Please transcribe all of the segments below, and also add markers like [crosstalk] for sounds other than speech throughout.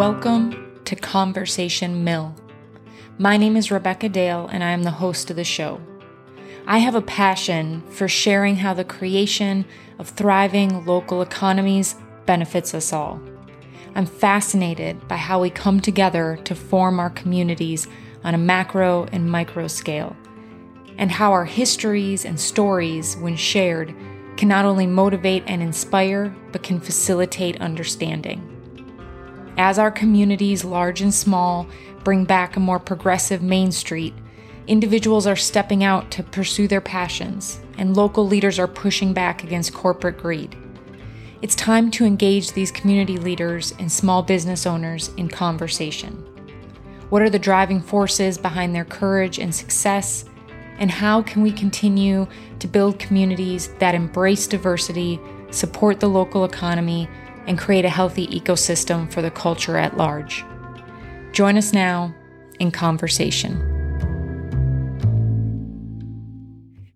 Welcome to Conversation Mill. My name is Rebecca Dale, and I am the host of the show. I have a passion for sharing how the creation of thriving local economies benefits us all. I'm fascinated by how we come together to form our communities on a macro and micro scale, and how our histories and stories, when shared, can not only motivate and inspire, but can facilitate understanding. As our communities, large and small, bring back a more progressive Main Street, individuals are stepping out to pursue their passions, and local leaders are pushing back against corporate greed. It's time to engage these community leaders and small business owners in conversation. What are the driving forces behind their courage and success? And how can we continue to build communities that embrace diversity, support the local economy, and create a healthy ecosystem for the culture at large. Join us now in conversation.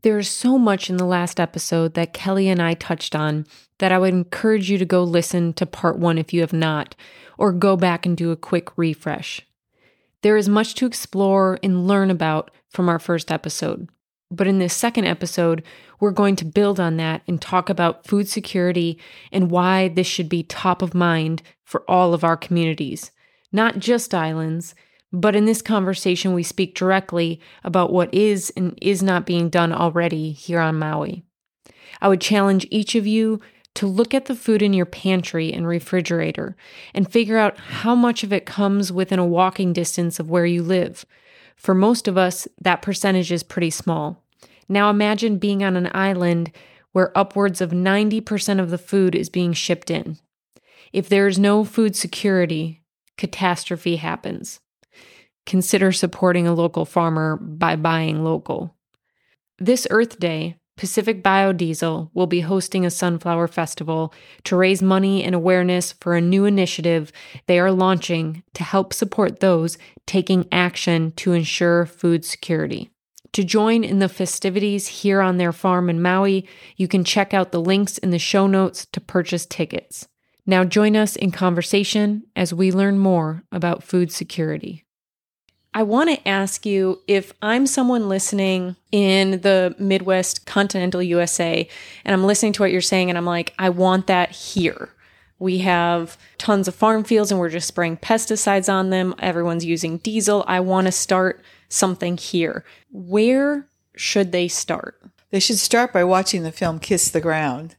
There is so much in the last episode that Kelly and I touched on that I would encourage you to go listen to part one if you have not, or go back and do a quick refresh. There is much to explore and learn about from our first episode. But in this second episode, we're going to build on that and talk about food security and why this should be top of mind for all of our communities, not just islands. But in this conversation, we speak directly about what is and is not being done already here on Maui. I would challenge each of you to look at the food in your pantry and refrigerator and figure out how much of it comes within a walking distance of where you live. For most of us, that percentage is pretty small. Now imagine being on an island where upwards of 90% of the food is being shipped in. If there is no food security, catastrophe happens. Consider supporting a local farmer by buying local. This Earth Day, Pacific Biodiesel will be hosting a sunflower festival to raise money and awareness for a new initiative they are launching to help support those taking action to ensure food security. To join in the festivities here on their farm in Maui, you can check out the links in the show notes to purchase tickets. Now join us in conversation as we learn more about food security. I want to ask you if I'm someone listening in the Midwest, continental USA, and I'm listening to what you're saying, and I'm like, I want that here. We have tons of farm fields and we're just spraying pesticides on them. Everyone's using diesel. I want to start something here. Where should they start? They should start by watching the film Kiss the Ground.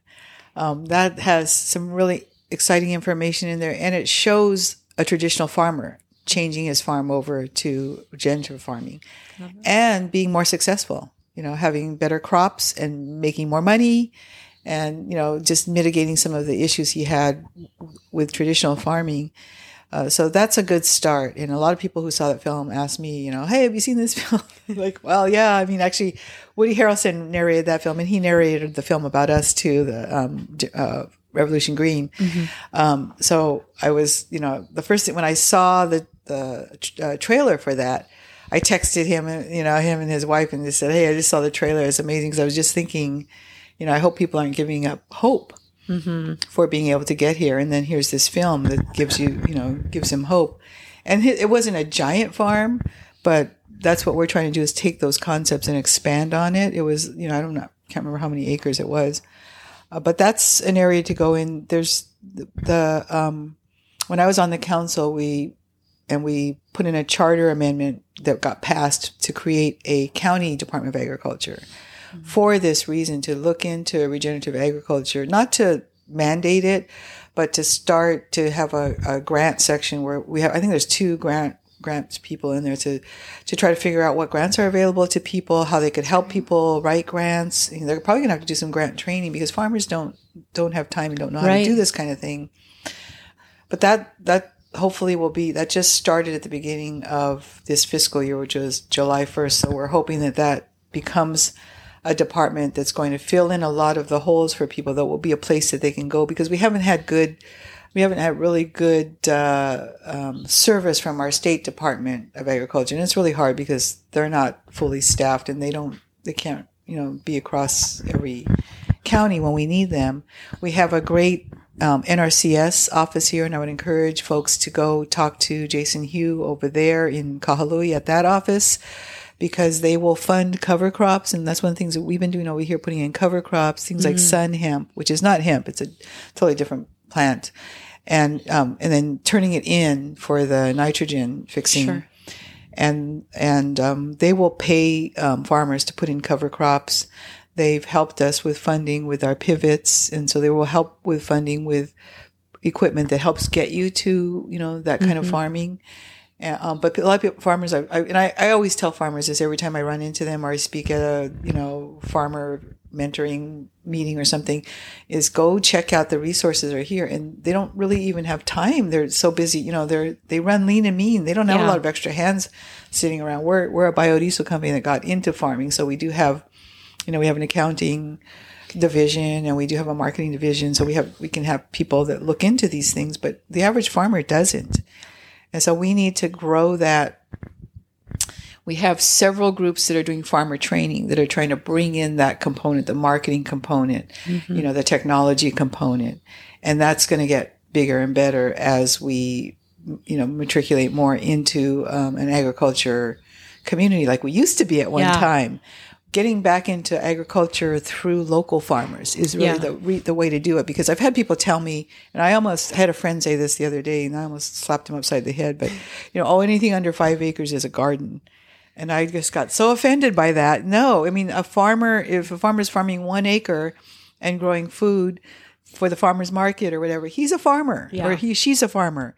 Um, that has some really exciting information in there, and it shows a traditional farmer changing his farm over to regenerative farming and being more successful. You know, having better crops and making more money, and you know, just mitigating some of the issues he had with traditional farming. Uh, so that's a good start. And a lot of people who saw that film asked me, you know, hey, have you seen this [laughs] film? like, well, yeah. I mean, actually, Woody Harrelson narrated that film, and he narrated the film about us too, the um, uh, Revolution Green. Mm-hmm. Um, so I was, you know, the first thing when I saw the the uh, trailer for that, I texted him, you know, him and his wife, and just said, "Hey, I just saw the trailer. It's amazing." Because I was just thinking, you know, I hope people aren't giving up hope mm-hmm. for being able to get here. And then here's this film that gives you, you know, gives him hope. And it wasn't a giant farm, but that's what we're trying to do is take those concepts and expand on it. It was, you know, I don't know, can't remember how many acres it was, uh, but that's an area to go in. There's the, the um, when I was on the council, we and we put in a charter amendment that got passed to create a county Department of Agriculture mm-hmm. for this reason to look into regenerative agriculture, not to mandate it, but to start to have a, a grant section where we have, I think there's two grant grants people in there to to try to figure out what grants are available to people, how they could help mm-hmm. people write grants. You know, they're probably gonna have to do some grant training because farmers don't don't have time and don't know how right. to do this kind of thing. But that that hopefully will be that just started at the beginning of this fiscal year, which was July first. So we're hoping that that becomes a department that's going to fill in a lot of the holes for people that will be a place that they can go because we haven't had good we haven't had really good uh, um, service from our state department of agriculture and it's really hard because they're not fully staffed and they don't they can't you know be across every county when we need them we have a great um, NRCS office here, and I would encourage folks to go talk to Jason Hugh over there in Kahului at that office because they will fund cover crops. And that's one of the things that we've been doing over here, putting in cover crops, things like sun hemp, which is not hemp. It's a totally different plant. And, um, and then turning it in for the nitrogen fixing. Sure. And, and, um, they will pay, um, farmers to put in cover crops. They've helped us with funding with our pivots. And so they will help with funding with equipment that helps get you to, you know, that kind of farming. Um, but a lot of people, farmers, I, I, and I, I always tell farmers this every time I run into them or I speak at a, you know, farmer mentoring meeting or something is go check out the resources are here and they don't really even have time they're so busy you know they're they run lean and mean they don't have a lot of extra hands sitting around we're we're a biodiesel company that got into farming so we do have you know we have an accounting division and we do have a marketing division so we have we can have people that look into these things but the average farmer doesn't and so we need to grow that we have several groups that are doing farmer training that are trying to bring in that component, the marketing component, you know, the technology component. And that's going to get bigger and better as we, you know, matriculate more into um, an agriculture community like we used to be at one Yeah. time. Getting back into agriculture through local farmers is really Yeah. the re- the way to do it because I've had people tell me, and I almost had a friend say this the other day, and I almost slapped him upside the head. But [laughs] you know, oh, anything under five acres is a garden. And I just got so offended by that. No, I mean, a farmer, if a farmer is farming one acre and growing food for the farmer's market or whatever, he's a farmer Yeah. or he, she's a farmer.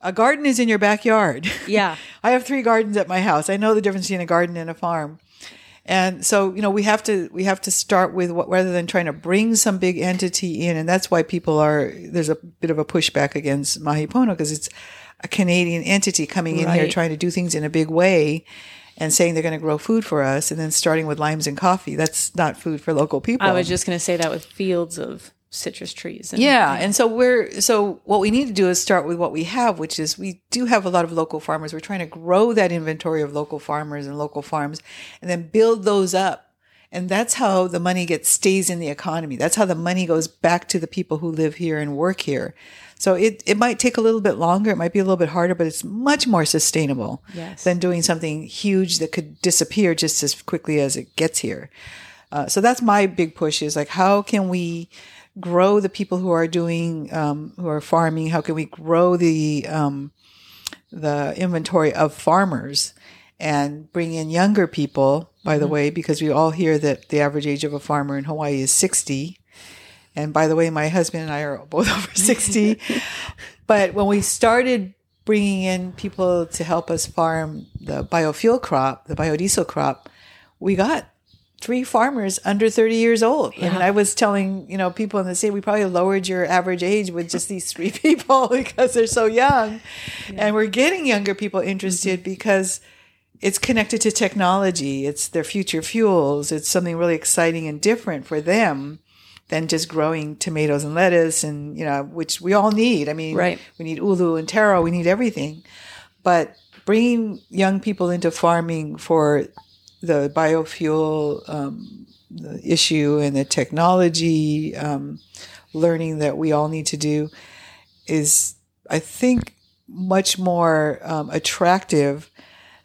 A garden is in your backyard. Yeah. [laughs] I have three gardens at my house. I know the difference between a garden and a farm. And so, you know, we have to, we have to start with what, rather than trying to bring some big entity in. And that's why people are, there's a bit of a pushback against Mahi Pono because it's a Canadian entity coming in here trying to do things in a big way and saying they're going to grow food for us and then starting with limes and coffee. That's not food for local people. I was just going to say that with fields of citrus trees. And, Yeah, and so we're so what we need to do is start with what we have, which is we do have a lot of local farmers. We're trying to grow that inventory of local farmers and local farms, and then build those up. And that's how the money gets stays in the economy. That's how the money goes back to the people who live here and work here. So it, it might take a little bit longer. It might be a little bit harder, but it's much more sustainable Yes. than doing something huge that could disappear just as quickly as it gets here. Uh, so that's my big push is like, how can we grow the people who are doing, um, who are farming? How can we grow the, um, the inventory of farmers and bring in younger people, by the way, because we all hear that the average age of a farmer in Hawaii is 60. And by the way, my husband and I are [laughs] both over 60. [laughs] but when we started bringing in people to help us farm the biofuel crop, the biodiesel crop, we got three farmers under 30 years old. I mean, I was telling, you know, people in the city, we probably lowered your average age with just these three [laughs] people [laughs] because they're so young. And we're getting younger people interested mm-hmm. because it's connected to technology. It's their future fuels. It's something really exciting and different for them than just growing tomatoes and lettuce and, you know, which we all need. I mean, Right. we need ulu and taro. We need everything. But bringing young people into farming for the biofuel um, the issue and the technology um, learning that we all need to do is, I think, much more um, attractive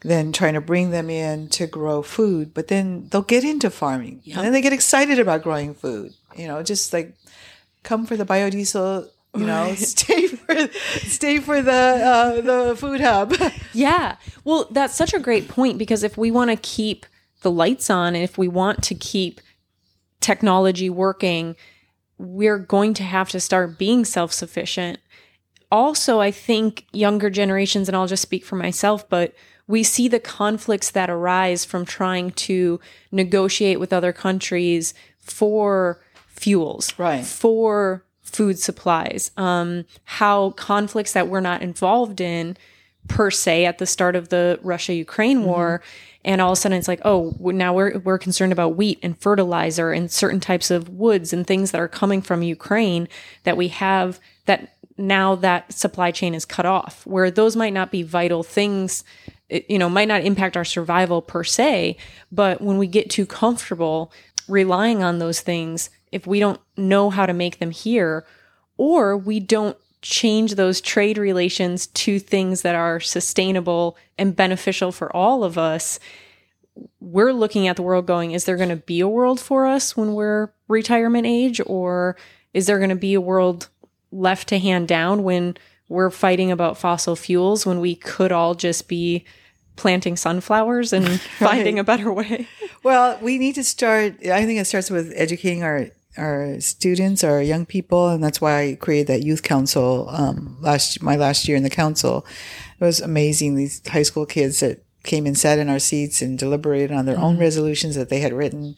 than trying to bring them in to grow food. But then they'll get into farming and then they get excited about growing food. You know, just like come for the biodiesel. You know, [laughs] stay for stay for the uh, the food hub. [laughs] Yeah. Well, that's such a great point because if we want to keep the lights on and if we want to keep technology working, we're going to have to start being self sufficient. Also, I think younger generations, and I'll just speak for myself, but we see the conflicts that arise from trying to negotiate with other countries for fuels, Right. for food supplies, um, how conflicts that we're not involved in per se at the start of the Russia Ukraine mm-hmm. war. And all of a sudden it's like, oh, now we're, we're concerned about wheat and fertilizer and certain types of woods and things that are coming from Ukraine that we have that now that supply chain is cut off, where those might not be vital things, it, you know, might not impact our survival per se. But when we get too comfortable relying on those things, if we don't know how to make them here, or we don't change those trade relations to things that are sustainable and beneficial for all of us, we're looking at the world going, is there going to be a world for us when we're retirement age? Or is there going to be a world left to hand down when we're fighting about fossil fuels when we could all just be planting sunflowers and [laughs] finding a better way? Well, we need to start. I think it starts with educating our our students, our young people, and that's why I created that youth council um, last my last year in the council. It was amazing. These high school kids that came and sat in our seats and deliberated on their mm-hmm. own resolutions that they had written.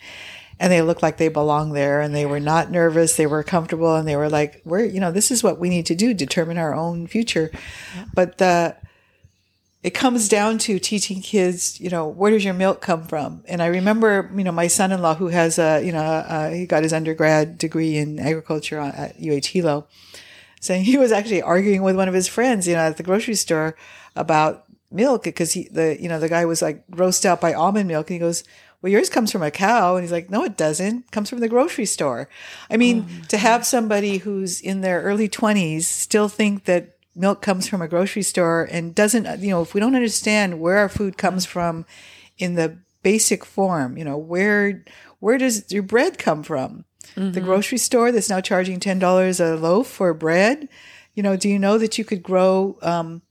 And they looked like they belonged there and they were not nervous. They were comfortable and they were like, we're, you know, this is what we need to do, determine our own future. Yeah. But the, it comes down to teaching kids, you know, where does your milk come from? And I remember, you know, my son-in-law who has a, you know, uh, he got his undergrad degree in agriculture at UH Hilo, saying he was actually arguing with one of his friends, you know, at the grocery store about milk because he, the, you know, the guy was like grossed out by almond milk. And he goes, well, yours comes from a cow. And he's like, no, it doesn't. It comes from the grocery store. I mean, oh, to have somebody who's in their early twenties still think that milk comes from a grocery store and doesn't, you know, if we don't understand where our food comes from in the basic form, you know, where, where does your bread come from? Mm-hmm. The grocery store that's now charging $10 a loaf for bread. You know, do you know that you could grow, um,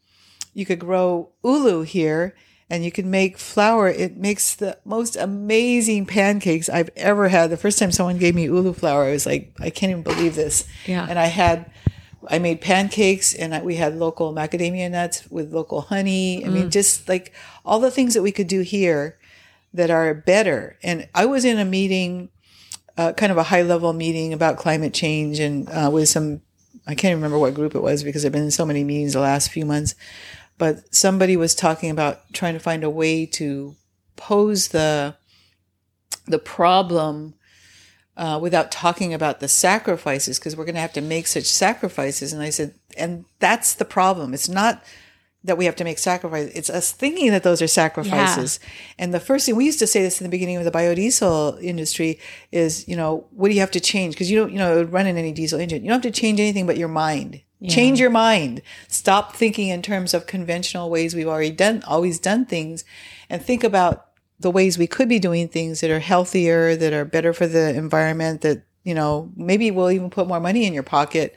you could grow ulu here and you can make flour. It makes the most amazing pancakes I've ever had. The first time someone gave me ulu flour, I was like, I can't even believe this. Yeah. And I had I made pancakes and we had local macadamia nuts with local honey. I mm. mean, just like all the things that we could do here that are better. And I was in a meeting, uh, kind of a high level meeting about climate change and uh, with some, I can't remember what group it was because I've been in so many meetings the last few months, but somebody was talking about trying to find a way to pose the, the problem uh, without talking about the sacrifices because we're going to have to make such sacrifices. And I said, and that's the problem. It's not that we have to make sacrifices. It's us thinking that those are sacrifices. Yeah. And the first thing we used to say this in the beginning of the biodiesel industry is, you know, what do you have to change? Because you don't, you know, run in any diesel engine. You don't have to change anything but your mind. Yeah. Change your mind. Stop thinking in terms of conventional ways we've already done, always done things, and think about the ways we could be doing things that are healthier, that are better for the environment, that, you know, maybe we'll even put more money in your pocket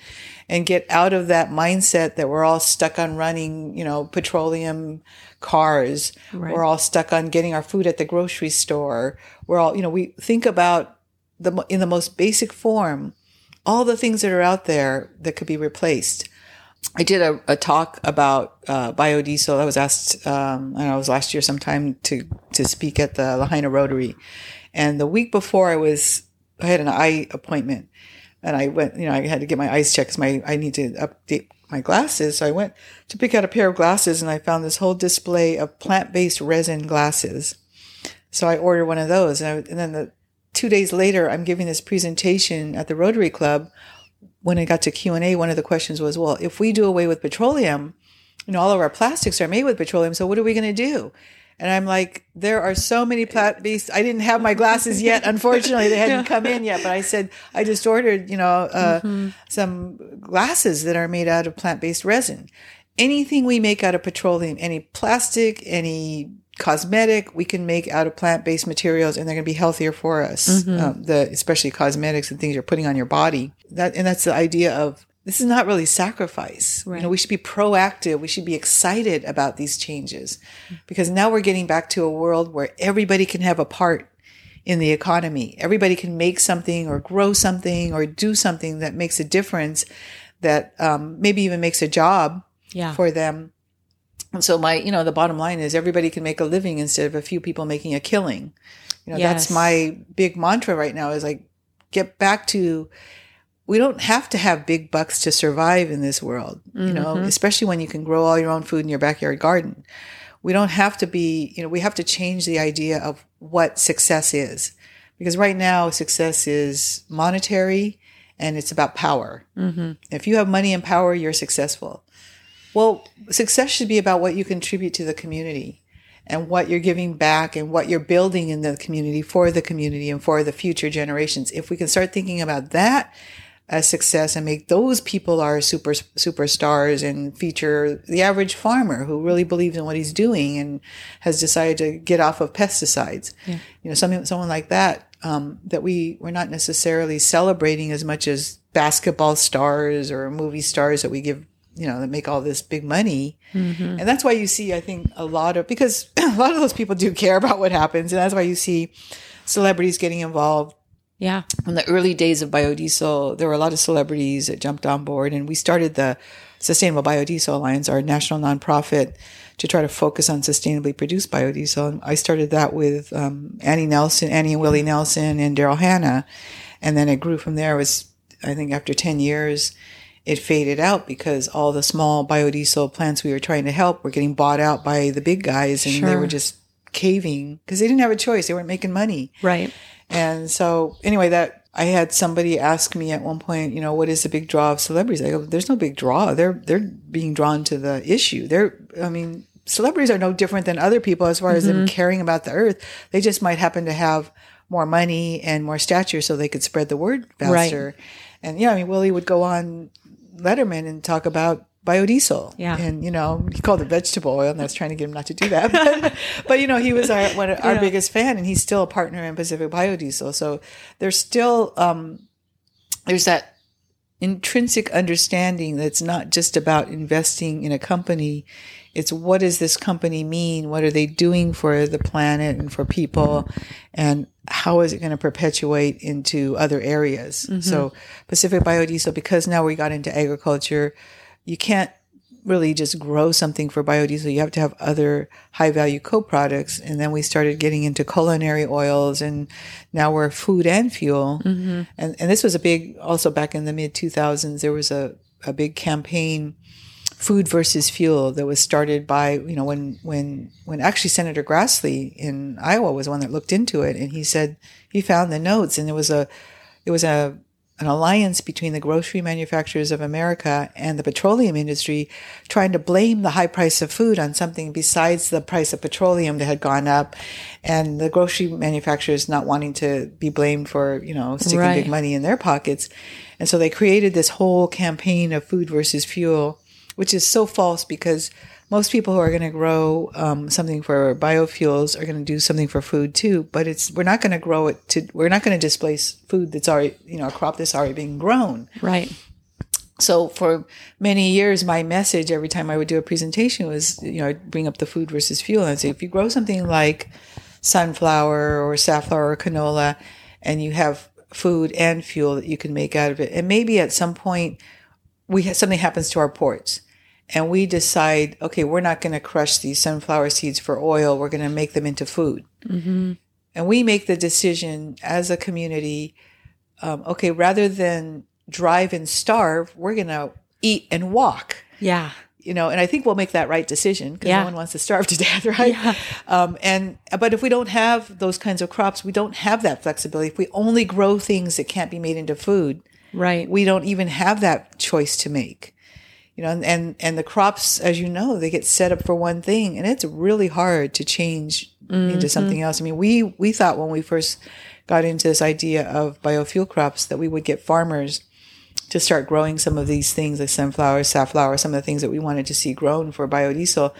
and get out of that mindset that we're all stuck on running, you know, petroleum cars. Right. We're all stuck on getting our food at the grocery store. We're all, you know, we think about the, in the most basic form, all the things that are out there that could be replaced. I did a, a talk about uh, biodiesel. I was asked, um, I, know, it was last year sometime to to speak at the Lahaina Rotary, and the week before I was I had an eye appointment, and I went. You know, I had to get my eyes checked. my I need to update my glasses. So I went to pick out a pair of glasses, and I found this whole display of plant based resin glasses. So I ordered one of those, and, I, and then the two days later, I'm giving this presentation at the Rotary Club when it got to Q&A, one of the questions was, well, if we do away with petroleum, you know, all of our plastics are made with petroleum. So what are we going to do? And I'm like, there are so many plant based. I didn't have my glasses yet. [laughs] Unfortunately, they hadn't come in yet. But I said I just ordered, you know, uh, mm-hmm. some glasses that are made out of plant based resin. Anything we make out of petroleum, any plastic, any cosmetic we can make out of plant-based materials and they're going to be healthier for us. Mm-hmm. um, the especially cosmetics and things you're putting on your body. That and that's the idea of this is not really sacrifice. Right. you know we should be proactive. We should be excited about these changes. Because now we're getting back to a world where everybody can have a part in the economy. Everybody can make something or grow something or do something that makes a difference that um, maybe even makes a job yeah. for them and so my, you know, the bottom line is everybody can make a living instead of a few people making a killing. You know, yes. that's my big mantra right now is like get back to we don't have to have big bucks to survive in this world, you know, mm-hmm. especially when you can grow all your own food in your backyard garden. We don't have to be, you know, we have to change the idea of what success is. Because right now success is monetary and it's about power. Mm-hmm. If you have money and power, you're successful. Well, success should be about what you contribute to the community and what you're giving back and what you're building in the community for the community and for the future generations. If we can start thinking about that, as success and make those people our super superstars and feature the average farmer who really believes in what he's doing and has decided to get off of pesticides. Yeah. You know, something someone like that um, that we we're not necessarily celebrating as much as basketball stars or movie stars that we give you know that make all this big money. And that's why you see i think a lot of because [clears throat] a lot of those people do care about what happens. And that's why you see celebrities getting involved. Yeah. in the early days of biodiesel, there were a lot of celebrities that jumped on board, and we started the Sustainable Biodiesel Alliance, our national nonprofit, to try to focus on sustainably produced biodiesel. And I started that with um, Annie Nelson, Annie and Willie Nelson, and Daryl Hannah, and then it grew from there. It was I think after ten years, it faded out because all the small biodiesel plants we were trying to help were getting bought out by the big guys, and they were just caving because they didn't have a choice. They weren't making money. Right. And so anyway, that I had somebody ask me at one point, you know, what is the big draw of celebrities? I go, there's no big draw. They're they're being drawn to the issue. They're I mean, celebrities are no different than other people as far as them mm-hmm. caring about the earth. They just might happen to have more money and more stature so they could spread the word faster. Right. And yeah, I mean Willie would go on Letterman and talk about biodiesel. Yeah. And you know, he called it vegetable oil and I was trying to get him not to do that. [laughs] But, but you know, he was our one of [laughs] our Yeah. biggest fan and he's still a partner in Pacific Biodiesel. So there's still um there's that intrinsic understanding that's not just about investing in a company. It's what does this company mean? What are they doing for the planet and for people? And how is it going to perpetuate into other areas? Mm-hmm. So Pacific Biodiesel, because now we got into agriculture, you can't really just grow something for biodiesel. You have to have other high value co-products. And then we started getting into culinary oils and now we're food and fuel. Mm-hmm. And, and this was a big, also back in the mid 2000s, there was a, a big campaign, food versus fuel that was started by, you know, when, when, when actually Senator Grassley in Iowa was the one that looked into it. And he said, he found the notes and there was a, it was a, an alliance between the grocery manufacturers of America and the petroleum industry trying to blame the high price of food on something besides the price of petroleum that had gone up and the grocery manufacturers not wanting to be blamed for, you know, sticking Right. big money in their pockets. And so they created this whole campaign of food versus fuel, which is so false because most people who are going to grow um, something for biofuels are going to do something for food too. But it's we're not going to grow it to we're not going to displace food that's already you know a crop that's already being grown. Right. So for many years, my message every time I would do a presentation was you know I'd bring up the food versus fuel and I'd say if you grow something like sunflower or safflower or canola, and you have food and fuel that you can make out of it, and maybe at some point we have, something happens to our ports and we decide, okay, we're not going to crush these sunflower seeds for oil. We're going to make them into food. And we make the decision as a community, um, okay, rather than drive and starve, we're going to eat and walk. Yeah. You know, and I think we'll make that right decision because Yeah. no one wants to starve to death, [laughs] right? Yeah. Um, and but if we don't have those kinds of crops, we don't have that flexibility. If we only grow things that can't be made into food, Right. we don't even have that choice to make you know and, and and the crops as you know they get set up for one thing and it's really hard to change into something mm-hmm. else. I mean we we thought when we first got into this idea of biofuel crops that we would get farmers to start growing some of these things like sunflower safflower some of the things that we wanted to see grown for biodiesel.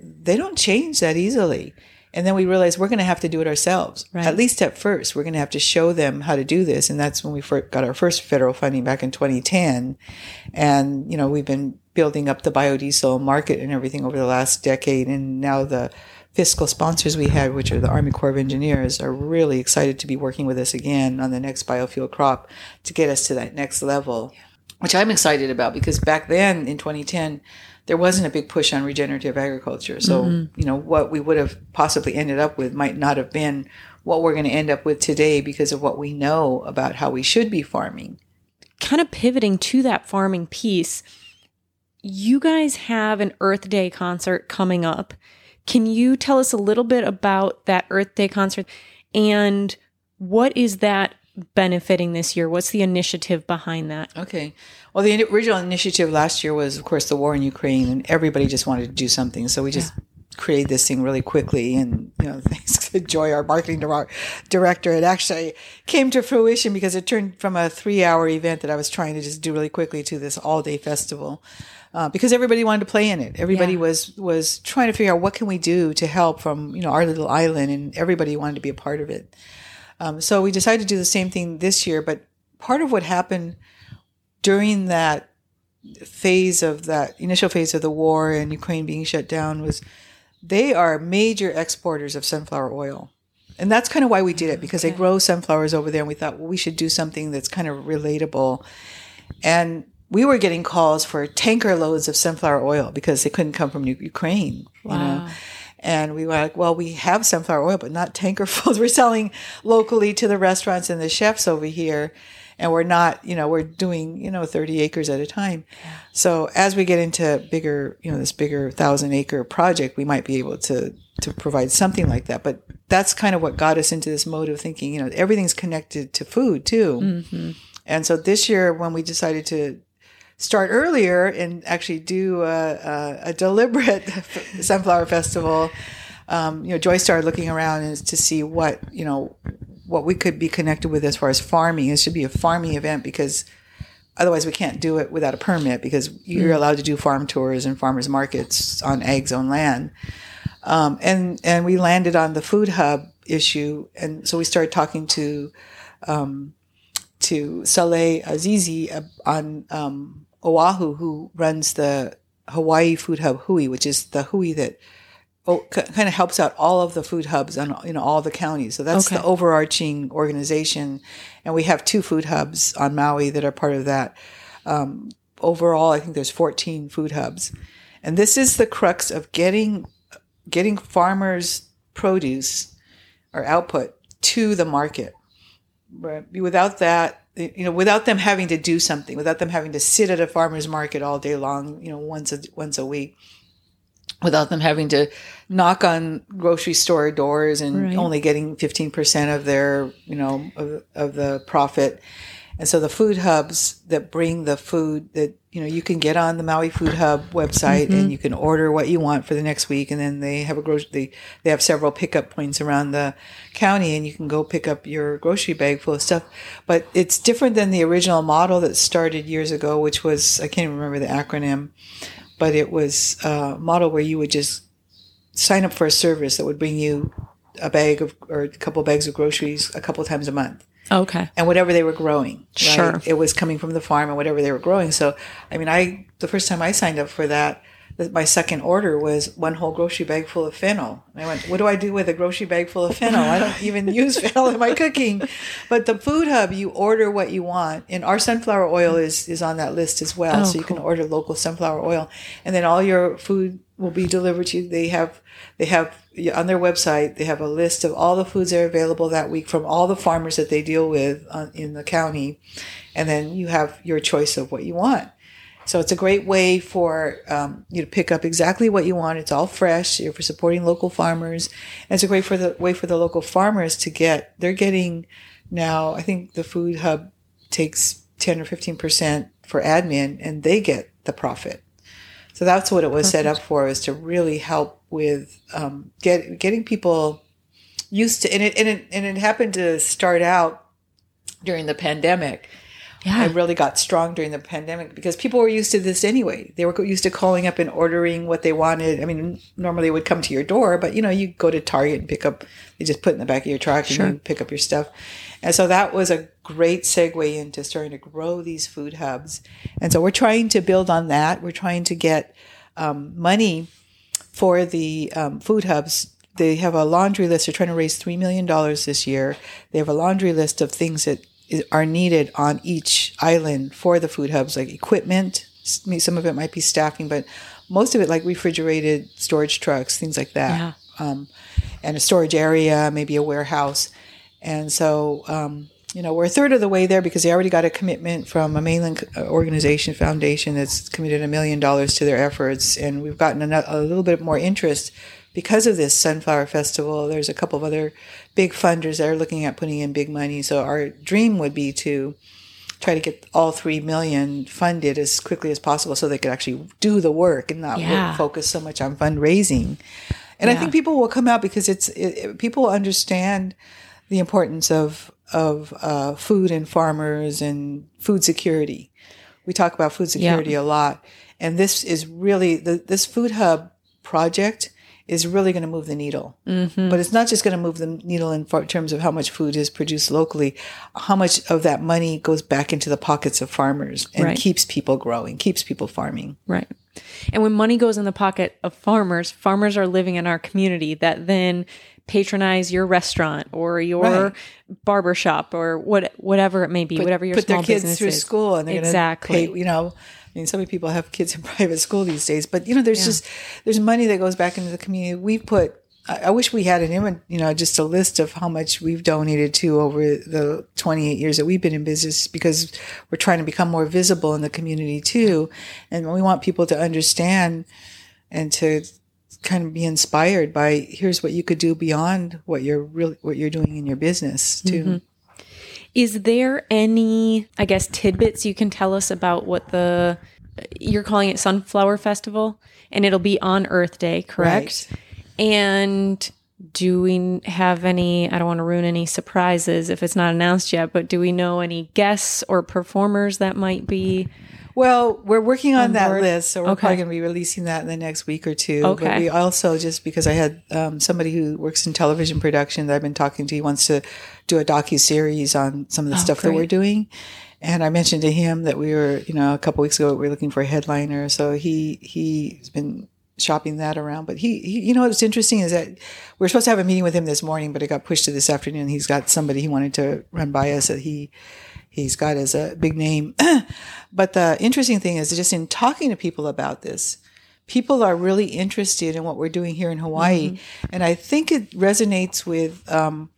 They don't change that easily and then we realized we're going to have to do it ourselves. Right. at least at first we're going to have to show them how to do this and that's when we got our first federal funding back in 2010 and you know we've been building up the biodiesel market and everything over the last decade and now the fiscal sponsors we had which are the army corps of engineers are really excited to be working with us again on the next biofuel crop to get us to that next level which i'm excited about because back then in 2010 there wasn't a big push on regenerative agriculture. So, mm-hmm. you know, what we would have possibly ended up with might not have been what we're going to end up with today because of what we know about how we should be farming. kind of pivoting to that farming piece, you guys have an Earth Day concert coming up. Can you tell us a little bit about that Earth Day concert and what is that benefiting this year? What's the initiative behind that? Okay. Well, the original initiative last year was, of course, the war in Ukraine, and everybody just wanted to do something. So we just created this thing really quickly. And, you know, [laughs] thanks to Joy, our marketing director, it actually came to fruition because it turned from a three hour event that I was trying to just do really quickly to this all day festival. Uh, because everybody wanted to play in it. Everybody yeah. was was trying to figure out what can we do to help from you know our little island, and everybody wanted to be a part of it. Um, so we decided to do the same thing this year. But part of what happened during that phase of that initial phase of the war and Ukraine being shut down was they are major exporters of sunflower oil. And that's kind of why we did it because okay. they grow sunflowers over there and we thought well we should do something that's kind of relatable. And we were getting calls for tanker loads of sunflower oil because they couldn't come from Ukraine, wow. you know. And we were like, well, we have sunflower oil, but not tankerfuls. [laughs] we're selling locally to the restaurants and the chefs over here and we're not, you know, we're doing, you know, 30 acres at a time. So as we get into bigger, you know, this bigger thousand acre project, we might be able to, to provide something like that. But that's kind of what got us into this mode of thinking, you know, everything's connected to food too. Mm-hmm. And so this year when we decided to start earlier and actually do a, a, a deliberate [laughs] sunflower festival, um, you know, Joy started looking around to see what, you know, what we could be connected with as far as farming. It should be a farming event because otherwise we can't do it without a permit because you're mm. allowed to do farm tours and farmers markets on ag zone land. Um, and and we landed on the food hub issue, and so we started talking to um, to Saleh Azizi on um, Oahu, who runs the Hawaii Food Hub Hui, which is the Hui that oh, kind of helps out all of the food hubs in all the counties. So that's okay. the overarching organization, and we have two food hubs on Maui that are part of that. Um, overall, I think there's 14 food hubs, and this is the crux of getting getting farmers' produce or output to the market. Without that, you know, without them having to do something, without them having to sit at a farmer's market all day long, you know, once a once a week, without them having to knock on grocery store doors and right. only getting 15% of their, you know, of, of, the profit. And so the food hubs that bring the food that, you know, you can get on the Maui Food Hub website mm-hmm. and you can order what you want for the next week. And then they have a grocery, they, they have several pickup points around the county and you can go pick up your grocery bag full of stuff. But it's different than the original model that started years ago, which was, I can't even remember the acronym, but it was a model where you would just sign up for a service that would bring you a bag of or a couple of bags of groceries a couple of times a month. Oh, okay. And whatever they were growing. Right? Sure. It was coming from the farm and whatever they were growing. So, I mean, I, the first time I signed up for that, my second order was one whole grocery bag full of fennel. And I went, what do I do with a grocery bag full of fennel? I don't even [laughs] use fennel in my cooking. But the food hub, you order what you want. And our sunflower oil is, is on that list as well. Oh, so you cool. can order local sunflower oil. And then all your food will be delivered to you. They have, they have on their website, they have a list of all the foods that are available that week from all the farmers that they deal with on, in the county. And then you have your choice of what you want. So it's a great way for um, you to pick up exactly what you want. It's all fresh. You're for supporting local farmers, and it's a great for the way for the local farmers to get. They're getting now. I think the food hub takes ten or fifteen percent for admin, and they get the profit. So that's what it was Perfect. set up for, is to really help with um, get getting people used to. And it and it and it happened to start out during the pandemic yeah. I really got strong during the pandemic because people were used to this anyway. They were used to calling up and ordering what they wanted. I mean, normally it would come to your door, but you know, you go to Target and pick up, you just put in the back of your truck sure. and you pick up your stuff. And so that was a great segue into starting to grow these food hubs. And so we're trying to build on that. We're trying to get um, money for the um, food hubs they have a laundry list. They're trying to raise $3 million this year. They have a laundry list of things that are needed on each island for the food hubs, like equipment. Some of it might be staffing, but most of it like refrigerated storage trucks, things like that, yeah. um, and a storage area, maybe a warehouse. And so, um, you know, we're a third of the way there because they already got a commitment from a mainland uh, organization, foundation that's committed a million dollars to their efforts, and we've gotten a, a little bit more interest because of this Sunflower Festival, there's a couple of other big funders that are looking at putting in big money. So our dream would be to try to get all three million funded as quickly as possible so they could actually do the work and not yeah. work, focus so much on fundraising. And I think people will come out because it's it, it- people understand the importance of of uh, food and farmers and food security. We talk about food security a lot, and this is really the, this food hub project is really going to move the needle. Mm-hmm. But it's not just going to move the needle in far- terms of how much food is produced locally. How much of that money goes back into the pockets of farmers and Right. keeps people growing, keeps people farming. Right. And when money goes in the pocket of farmers, farmers are living in our community that then patronize your restaurant or your Right. barber shop or what whatever it may be, whatever your put small their kids business through is. school and they're exactly. pay, you know, I mean, so many people have kids in [laughs] private school these days, but you know, there's just, there's money that goes back into the community. We put, I, I wish we had an, inven- you know, just a list of how much we've donated to over the 28 years that we've been in business because we're trying to become more visible in the community too. And we want people to understand and to kind of be inspired by here's what you could do beyond what you're really, what you're doing in your business too. Mm-hmm. Is there any, I guess, tidbits you can tell us about what the you're calling it Sunflower Festival, and it'll be on Earth Day, correct? And do we have any? I don't want to ruin any surprises if it's not announced yet, but do we know any guests or performers that might be? Well, we're working on, that board? list, so we're Okay. probably going to be releasing that in the next week or two. Okay. But we also just because I had um, somebody who works in television production that I've been talking to, he wants to do a docu series on some of the stuff that Oh, we're doing. And I mentioned to him that we were, you know, a couple weeks ago we were looking for a headliner. So he he's been shopping that around. But he, he you know what's interesting is that we're supposed to have a meeting with him this morning, but it got pushed to this afternoon. He's got somebody he wanted to run by us that he he's got as a big name. [clears throat] but the interesting thing is just in talking to people about this, people are really interested in what we're doing here in Hawaii, and I think it resonates with. Um,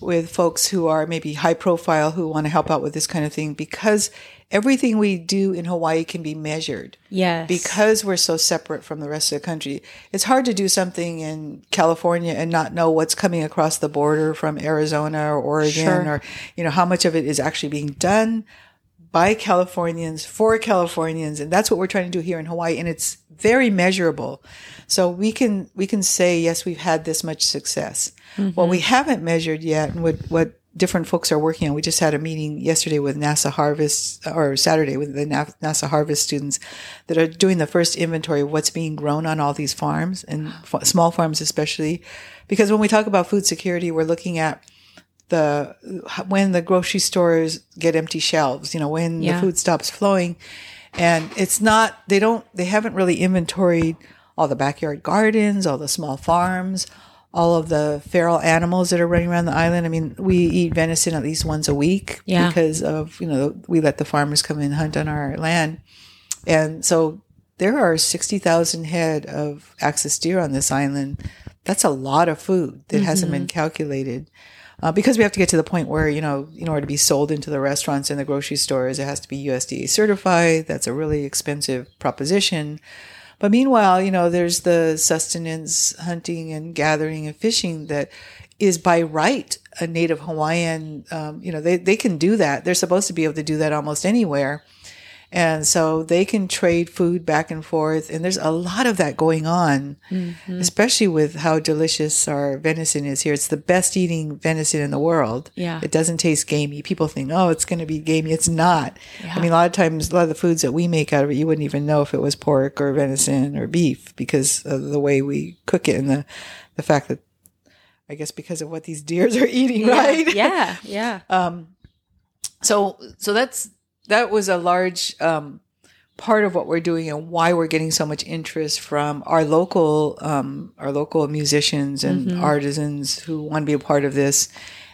with folks who are maybe high profile who want to help out with this kind of thing because everything we do in Hawaii can be measured Yes. because we're so separate from the rest of the country. It's hard to do something in California and not know what's coming across the border from Arizona or Oregon Sure. or you know how much of it is actually being done by Californians for Californians and that's what we're trying to do here in Hawaii and it's very measurable. So we can we can say yes we've had this much success. What we mm-hmm. haven't measured yet and what what different folks are working on. We just had a meeting yesterday with NASA Harvest or Saturday with the NASA Harvest students that are doing the first inventory of what's being grown on all these farms and f- small farms especially because when we talk about food security we're looking at the when the grocery stores get empty shelves, you know, when Yeah. the food stops flowing. And it's not they don't they haven't really inventoried all the backyard gardens, all the small farms, all of the feral animals that are running around the island. I mean, we eat venison at least once a week Yeah. because of, you know, we let the farmers come and hunt on our land. And so there are 60,000 head of axis deer on this island. That's a lot of food that hasn't been calculated. Uh, because we have to get to the point where, you know, in order to be sold into the restaurants and the grocery stores, it has to be USDA certified. That's a really expensive proposition. But meanwhile, you know, there's the sustenance hunting and gathering and fishing that is by right a native Hawaiian, um, you know, they, they can do that. They're supposed to be able to do that almost anywhere. And so they can trade food back and forth. And there's a lot of that going on, especially with how delicious our venison is here. It's the best eating venison in the world. Yeah. It doesn't taste gamey. People think, oh, it's going to be gamey. It's not. I mean, a lot of times, a lot of the foods that we make out of it, you wouldn't even know if it was pork or venison or beef because of the way we cook it and the, the fact that, I guess because of what these deers are [laughs] eating, right? Yeah. Yeah. [laughs] um, so so that's that was a large um, part of what we're doing and why we're getting so much interest from our local um, our local musicians and artisans who want to be a part of this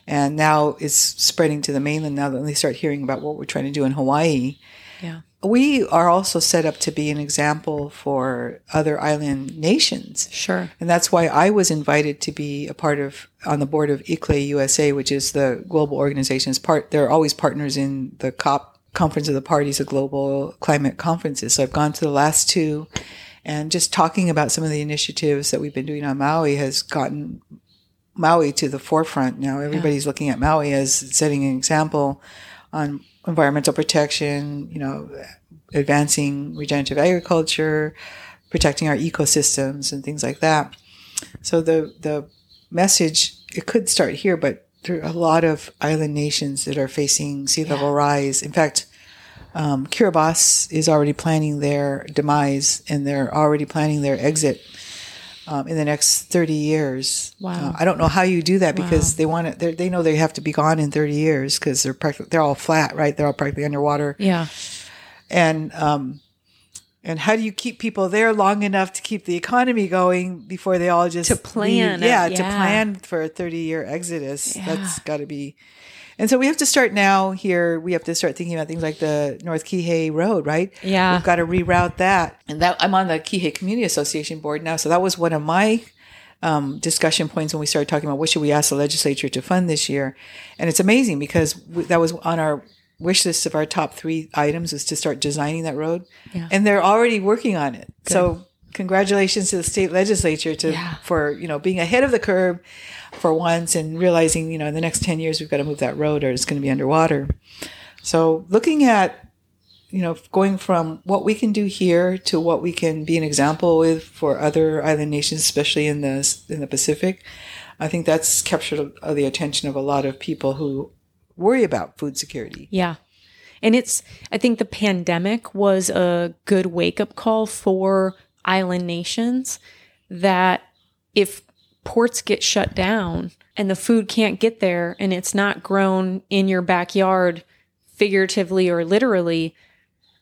and now it's spreading to the mainland now that they start hearing about what we're trying to do in hawaii yeah. we are also set up to be an example for other island nations Sure. and that's why I was invited to be a part of on the board of ICLEI USA, which is the global organization's part. They're always partners in the COP Conference of the Parties, the global climate conferences. So I've gone to the last two, and just talking about some of the initiatives that we've been doing on Maui has gotten Maui to the forefront. Now everybody's looking at Maui as setting an example on environmental protection. You know, advancing regenerative agriculture, protecting our ecosystems, and things like that. So the the message it could start here, but there are a lot of island nations that are facing sea level rise. In fact, um, Kiribati is already planning their demise, and they're already planning their exit um, in the next 30 years. Wow. Uh, I don't know how you do that because they want it. They know they have to be gone in 30 years because they're practically, they're all flat, right? They're all practically underwater. Yeah. And, um, and how do you keep people there long enough to keep the economy going before they all just To plan? Yeah, it, to plan for a 30 year exodus. That's got to be. And so we have to start now here. We have to start thinking about things like the North Kihei Road, right? Yeah. We've got to reroute that. And that I'm on the Kihei Community Association board now. So that was one of my um, discussion points when we started talking about what should we ask the legislature to fund this year. And it's amazing because we, that was on our wish list of our top three items was to start designing that road. Yeah. And they're already working on it. So congratulations to the state legislature to Yeah. for you know being ahead of the curve for once and realizing you know in the next 10 years we've got to move that road or it's going to be underwater so looking at you know going from what we can do here to what we can be an example with for other island nations especially in the in the pacific i think that's captured the attention of a lot of people who worry about food security Yeah. And it's, I think the pandemic was a good wake up call for island nations that if ports get shut down and the food can't get there and it's not grown in your backyard, figuratively or literally,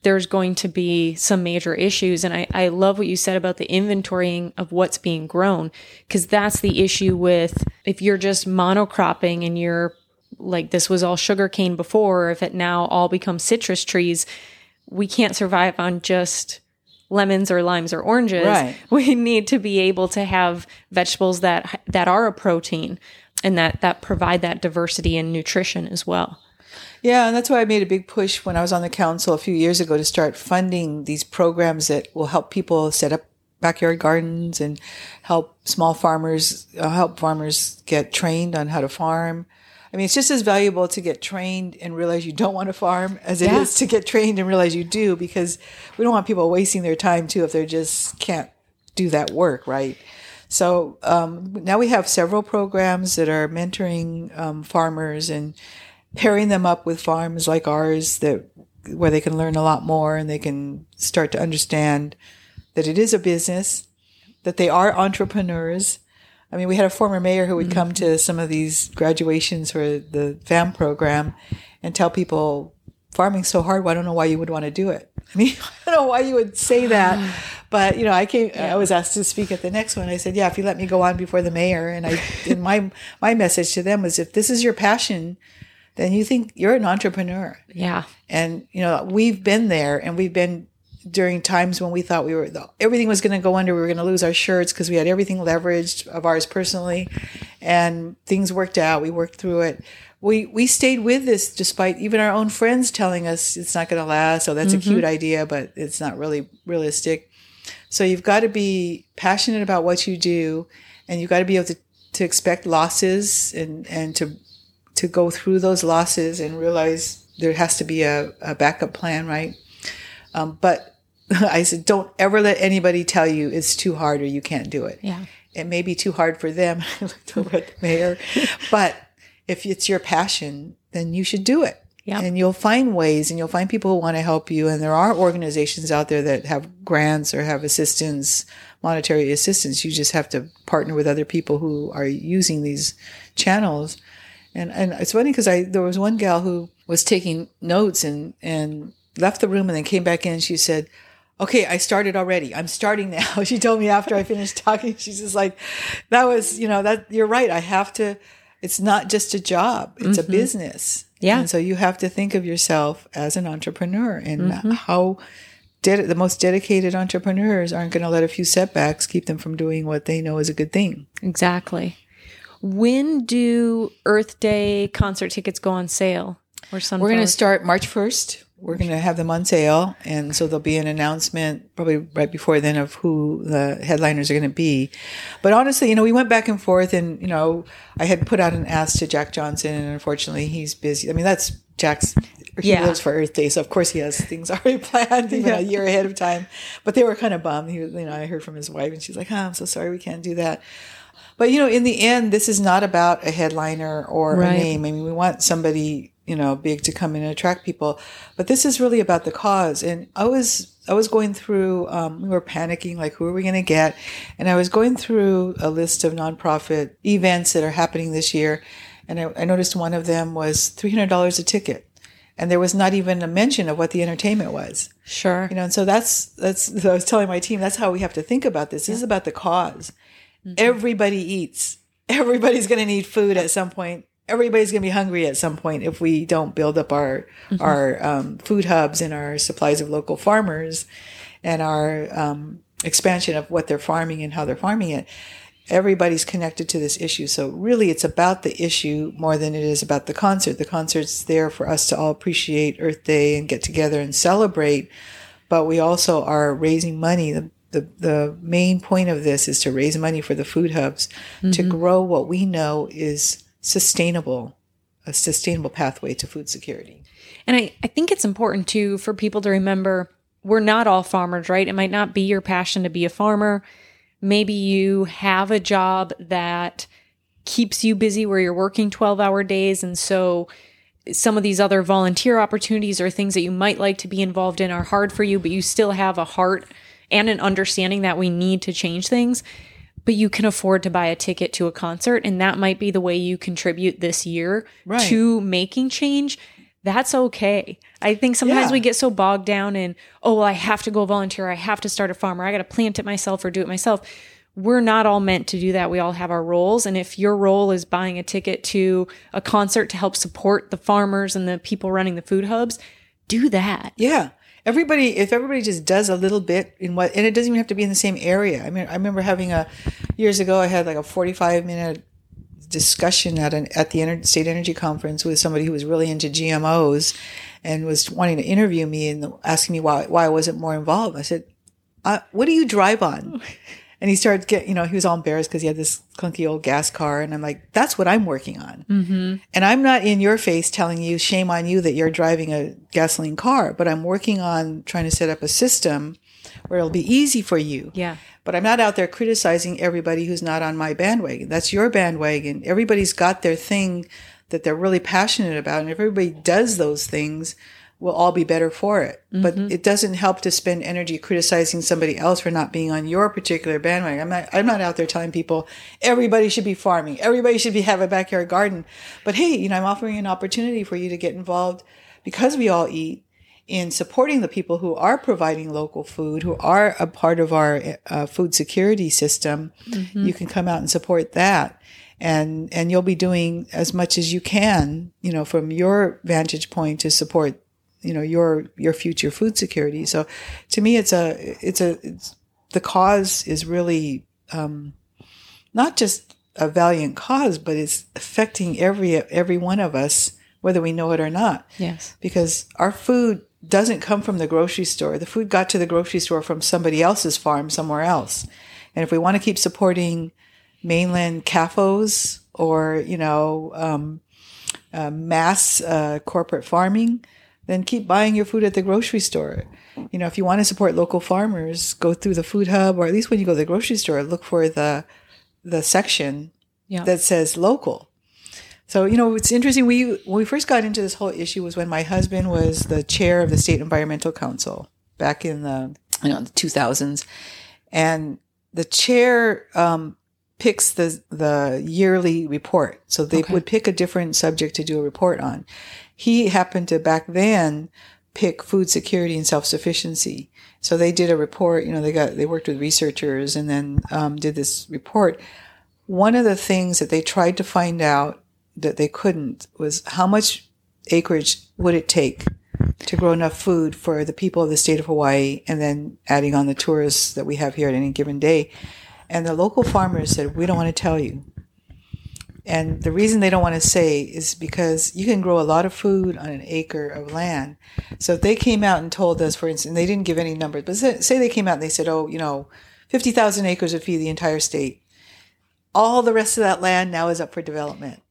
there's going to be some major issues. And I, I love what you said about the inventorying of what's being grown, because that's the issue with if you're just monocropping and you're like this was all sugarcane before, if it now all becomes citrus trees, we can't survive on just lemons or limes or oranges. Right. [laughs] We need to be able to have vegetables that that are a protein and that that provide that diversity and nutrition as well. Yeah, and that's why I made a big push when I was on the council a few years ago to start funding these programs that will help people set up backyard gardens and help small farmers, uh, help farmers get trained on how to farm. I mean, it's just as valuable to get trained and realize you don't want to farm as it is Yeah. to get trained and realize you do because we don't want people wasting their time too if they just can't do that work, right? So um, now we have several programs that are mentoring um, farmers and pairing them up with farms like ours that where they can learn a lot more and they can start to understand that it is a business, that they are entrepreneurs. I mean, we had a former mayor who would come to mm-hmm. some of these graduations for the FAM program and tell people farming's so hard. Well, I don't know why you would want to do it. [laughs] I mean, [laughs] I don't know why you would say that, [sighs] but you know, I came. I was asked to speak at the next one. I said, "Yeah, if you let me go on before the mayor." And I, [laughs] and my my message to them was, if this is your passion, then you think you're an entrepreneur. Yeah. And you know, we've been there, and we've been during times when we thought we were everything was going to go under. We were going to lose our shirts because we had everything leveraged of ours personally, and things worked out. We worked through it. We we stayed with this despite even our own friends telling us it's not going to last. so that's a cute idea, but it's not really realistic. So you've got to be passionate about what you do, and you've got to be able to, to expect losses and and to to go through those losses and realize there has to be a, a backup plan, right? Um, but [laughs] I said, don't ever let anybody tell you it's too hard or you can't do it. Yeah. It may be too hard for them. [laughs] I looked over at the mayor, but if it's your passion, then you should do it. Yeah. And you'll find ways and you'll find people who want to help you. And there are organizations out there that have grants or have assistance, monetary assistance. You just have to partner with other people who are using these channels. And, and it's funny because I, there was one gal who was taking notes and, and left the room and then came back in. She said, okay, I started already. I'm starting now. [laughs] She told me after I finished talking, she's just like, that was, you know, that you're right. I have to, it's not just a job. It's a mm-hmm. business. Yeah. And so you have to think of yourself as an entrepreneur and mm-hmm. how ded- the most dedicated entrepreneurs aren't going to let a few setbacks keep them from doing what they know is a good thing. Exactly. When do Earth Day concert tickets go on sale? Or We're going to start March 1st we're going to have them on sale, and so there'll be an announcement probably right before then of who the headliners are going to be. But honestly, you know, we went back and forth, and you know, I had put out an ask to Jack Johnson, and unfortunately, he's busy. I mean, that's Jack's. He Yeah. lives for Earth Day, so of course he has things [laughs] already planned, even Yeah. a year ahead of time. But they were kind of bummed. He, was- you know, I heard from his wife, and she's like, "Oh, I'm so sorry, we can't do that." But you know, in the end, this is not about a headliner or Right. a name. I mean, we want somebody you know big to come in and attract people, but this is really about the cause. And I was I was going through. Um, we were panicking, like, who are we going to get? And I was going through a list of nonprofit events that are happening this year, and I, I noticed one of them was three hundred dollars a ticket, and there was not even a mention of what the entertainment was. Sure. you know and so that's that's [laughs] i was telling my team that's how we have to think about this. This is about the because everybody eats. Everybody's going to need food at some point everybody's going to be hungry at some point if we don't build up our our um, food hubs and our supplies of local farmers and our um, expansion of what they're farming and how they're farming it everybody's connected to this issue. So really it's about the issue more than it is about the concert. The concert's there for us to all appreciate Earth Day and get together and celebrate. But we also are raising money. The, the, the main point of this is to raise money for the food hubs to grow what we know is sustainable, a sustainable pathway to food security. And I, I think it's important too for people to remember we're not all farmers, right? It might not be your passion to be a farmer. Maybe you have a job that keeps you busy where you're working 12 hour days. And so some of these other volunteer opportunities or things that you might like to be involved in are hard for you, but you still have a heart and an understanding that we need to change things. But you can afford to buy a ticket to a concert, and that might be the way you contribute this year Right. to making change. That's okay. I think sometimes Yeah. we get so bogged down in, oh, well, I have to go volunteer. I have to start a farm or I got to plant it myself or do it myself. We're not all meant to do that. We all have our roles. And if your role is buying a ticket to a concert to help support the farmers and the people running the food hubs, do that. Yeah. Everybody, if everybody just does a little bit in what, and it doesn't even have to be in the same area. I mean, I remember having a, years ago, I had like a 45 minute discussion at an, at the state energy conference with somebody who was really into GMOs and was wanting to interview me and asking me why, why I wasn't more involved. I said, uh, what do you drive on? And he started getting, you know, he was all embarrassed because he had this clunky old gas car. And I'm like, that's what I'm working on. Mm-hmm. And I'm not in your face telling you, shame on you that you're driving a gasoline car, but I'm working on trying to set up a system where it'll be easy for you. Yeah. But I'm not out there criticizing everybody who's not on my bandwagon. That's your bandwagon. Everybody's got their thing that they're really passionate about. And if everybody does those things, we'll all be better for it. But it doesn't help to spend energy criticizing somebody else for not being on your particular bandwagon. I'm not, I'm not out there telling people everybody should be farming. Everybody should be have a backyard garden. But hey, you know, I'm offering an opportunity for you to get involved because we all eat in supporting the people who are providing local food, who are a part of our uh, food security system. You can come out and support that. And, and you'll be doing as much as you can, you know, from your vantage point to support, you know, your, your future food security. So to me, it's a, it's a, it's, the cause is really, um, not just a valiant cause, but it's affecting every, every one of us, whether we know it or not Yes. because our food doesn't come from the grocery store. The food got to the grocery store from somebody else's farm somewhere else. And if we want to keep supporting mainland CAFOs or, you know, um, uh, mass uh, corporate farming, then keep buying your food at the grocery store. You know, if you want to support local farmers, go through the food hub, or at least when you go to the grocery store, look for the the section Yeah. that says local. So, you know, it's interesting. We, when we first got into this whole issue was when my husband was the chair of the State Environmental Council back in the, you know, the 2000s. And the chair, um, picks the, the yearly report. So they Okay. would pick a different subject to do a report on. He happened to back then pick food security and self-sufficiency. So they did a report, you know, they got, they worked with researchers and then, um, did this report. One of the things that they tried to find out that they couldn't was how much acreage would it take to grow enough food for the people of the state of Hawaii and then adding on the tourists that we have here at any given day. And the local farmers said, we don't want to tell you. And the reason they don't want to say is because you can grow a lot of food on an acre of land. So if they came out and told us, for instance, they didn't give any numbers, but say they came out and they said, oh, you know, 50,000 acres would feed the entire state. All the rest of that land now is up for development.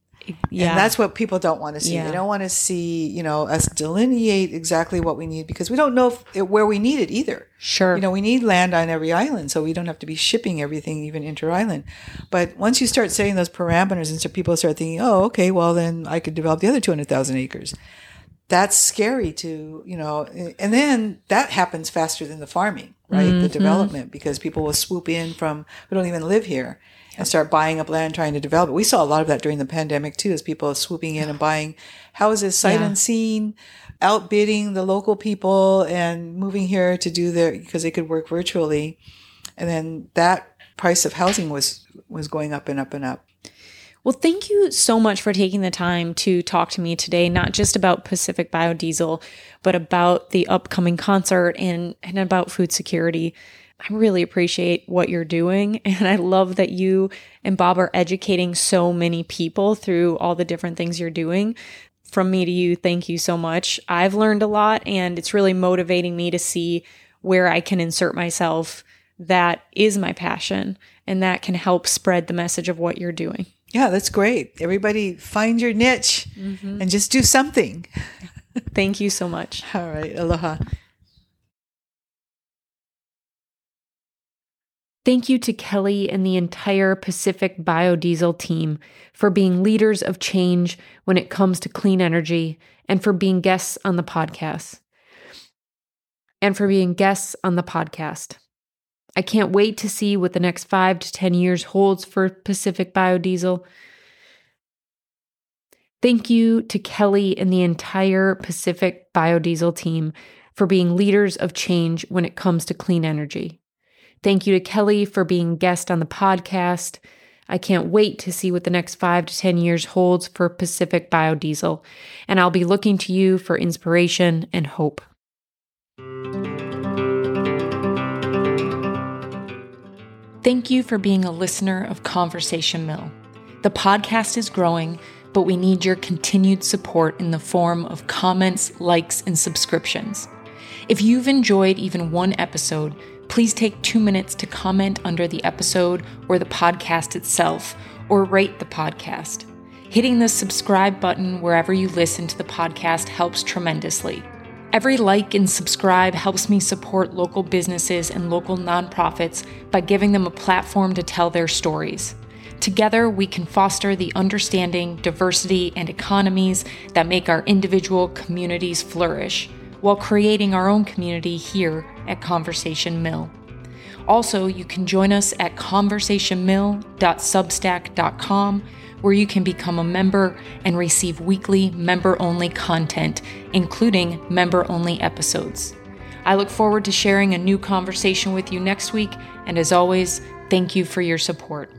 Yeah. And that's what people don't want to see. Yeah. They don't want to see, you know, us delineate exactly what we need because we don't know it, where we need it either. Sure. You know, we need land on every island, so we don't have to be shipping everything even inter island. But once you start setting those parameters and so people start thinking, oh, okay, well, then I could develop the other 200,000 acres. That's scary to, you know, and then that happens faster than the farming, right? Mm-hmm. The development because people will swoop in from who don't even live here and start buying up land, trying to develop it. We saw a lot of that during the pandemic too, as people swooping in and buying houses sight yeah. unseen, outbidding the local people and moving here to do their, because they could work virtually. And then that price of housing was, was going up and up and up. Well, thank you so much for taking the time to talk to me today, not just about Pacific Biodiesel, but about the upcoming concert and, and about food security. I really appreciate what you're doing. [laughs] And I love that you and Bob are educating so many people through all the different things you're doing. From me to you, thank you so much. I've learned a lot and it's really motivating me to see where I can insert myself that is my passion and that can help spread the message of what you're doing. Yeah, that's great. Everybody find your niche mm-hmm. and just do something. [laughs] Thank you so much. All right. Aloha. Thank you to Kelly and the entire Pacific Biodiesel team for being leaders of change when it comes to clean energy and for being guests on the podcast. And for being guests on the podcast. I can't wait to see what the next five to 10 years holds for Pacific Biodiesel. Thank you to Kelly and the entire Pacific Biodiesel team for being leaders of change when it comes to clean energy. Thank you to Kelly for being guest on the podcast. I can't wait to see what the next five to 10 years holds for Pacific Biodiesel, and I'll be looking to you for inspiration and hope. Thank you for being a listener of Conversation Mill. The podcast is growing, but we need your continued support in the form of comments, likes, and subscriptions. If you've enjoyed even one episode, please take two minutes to comment under the episode or the podcast itself, or rate the podcast. Hitting the subscribe button wherever you listen to the podcast helps tremendously. Every like and subscribe helps me support local businesses and local nonprofits by giving them a platform to tell their stories. Together, we can foster the understanding, diversity, and economies that make our individual communities flourish while creating our own community here at Conversation Mill. Also, you can join us at conversationmill.substack.com, where you can become a member and receive weekly member only content, including member only episodes. I look forward to sharing a new conversation with you next week, and as always, thank you for your support.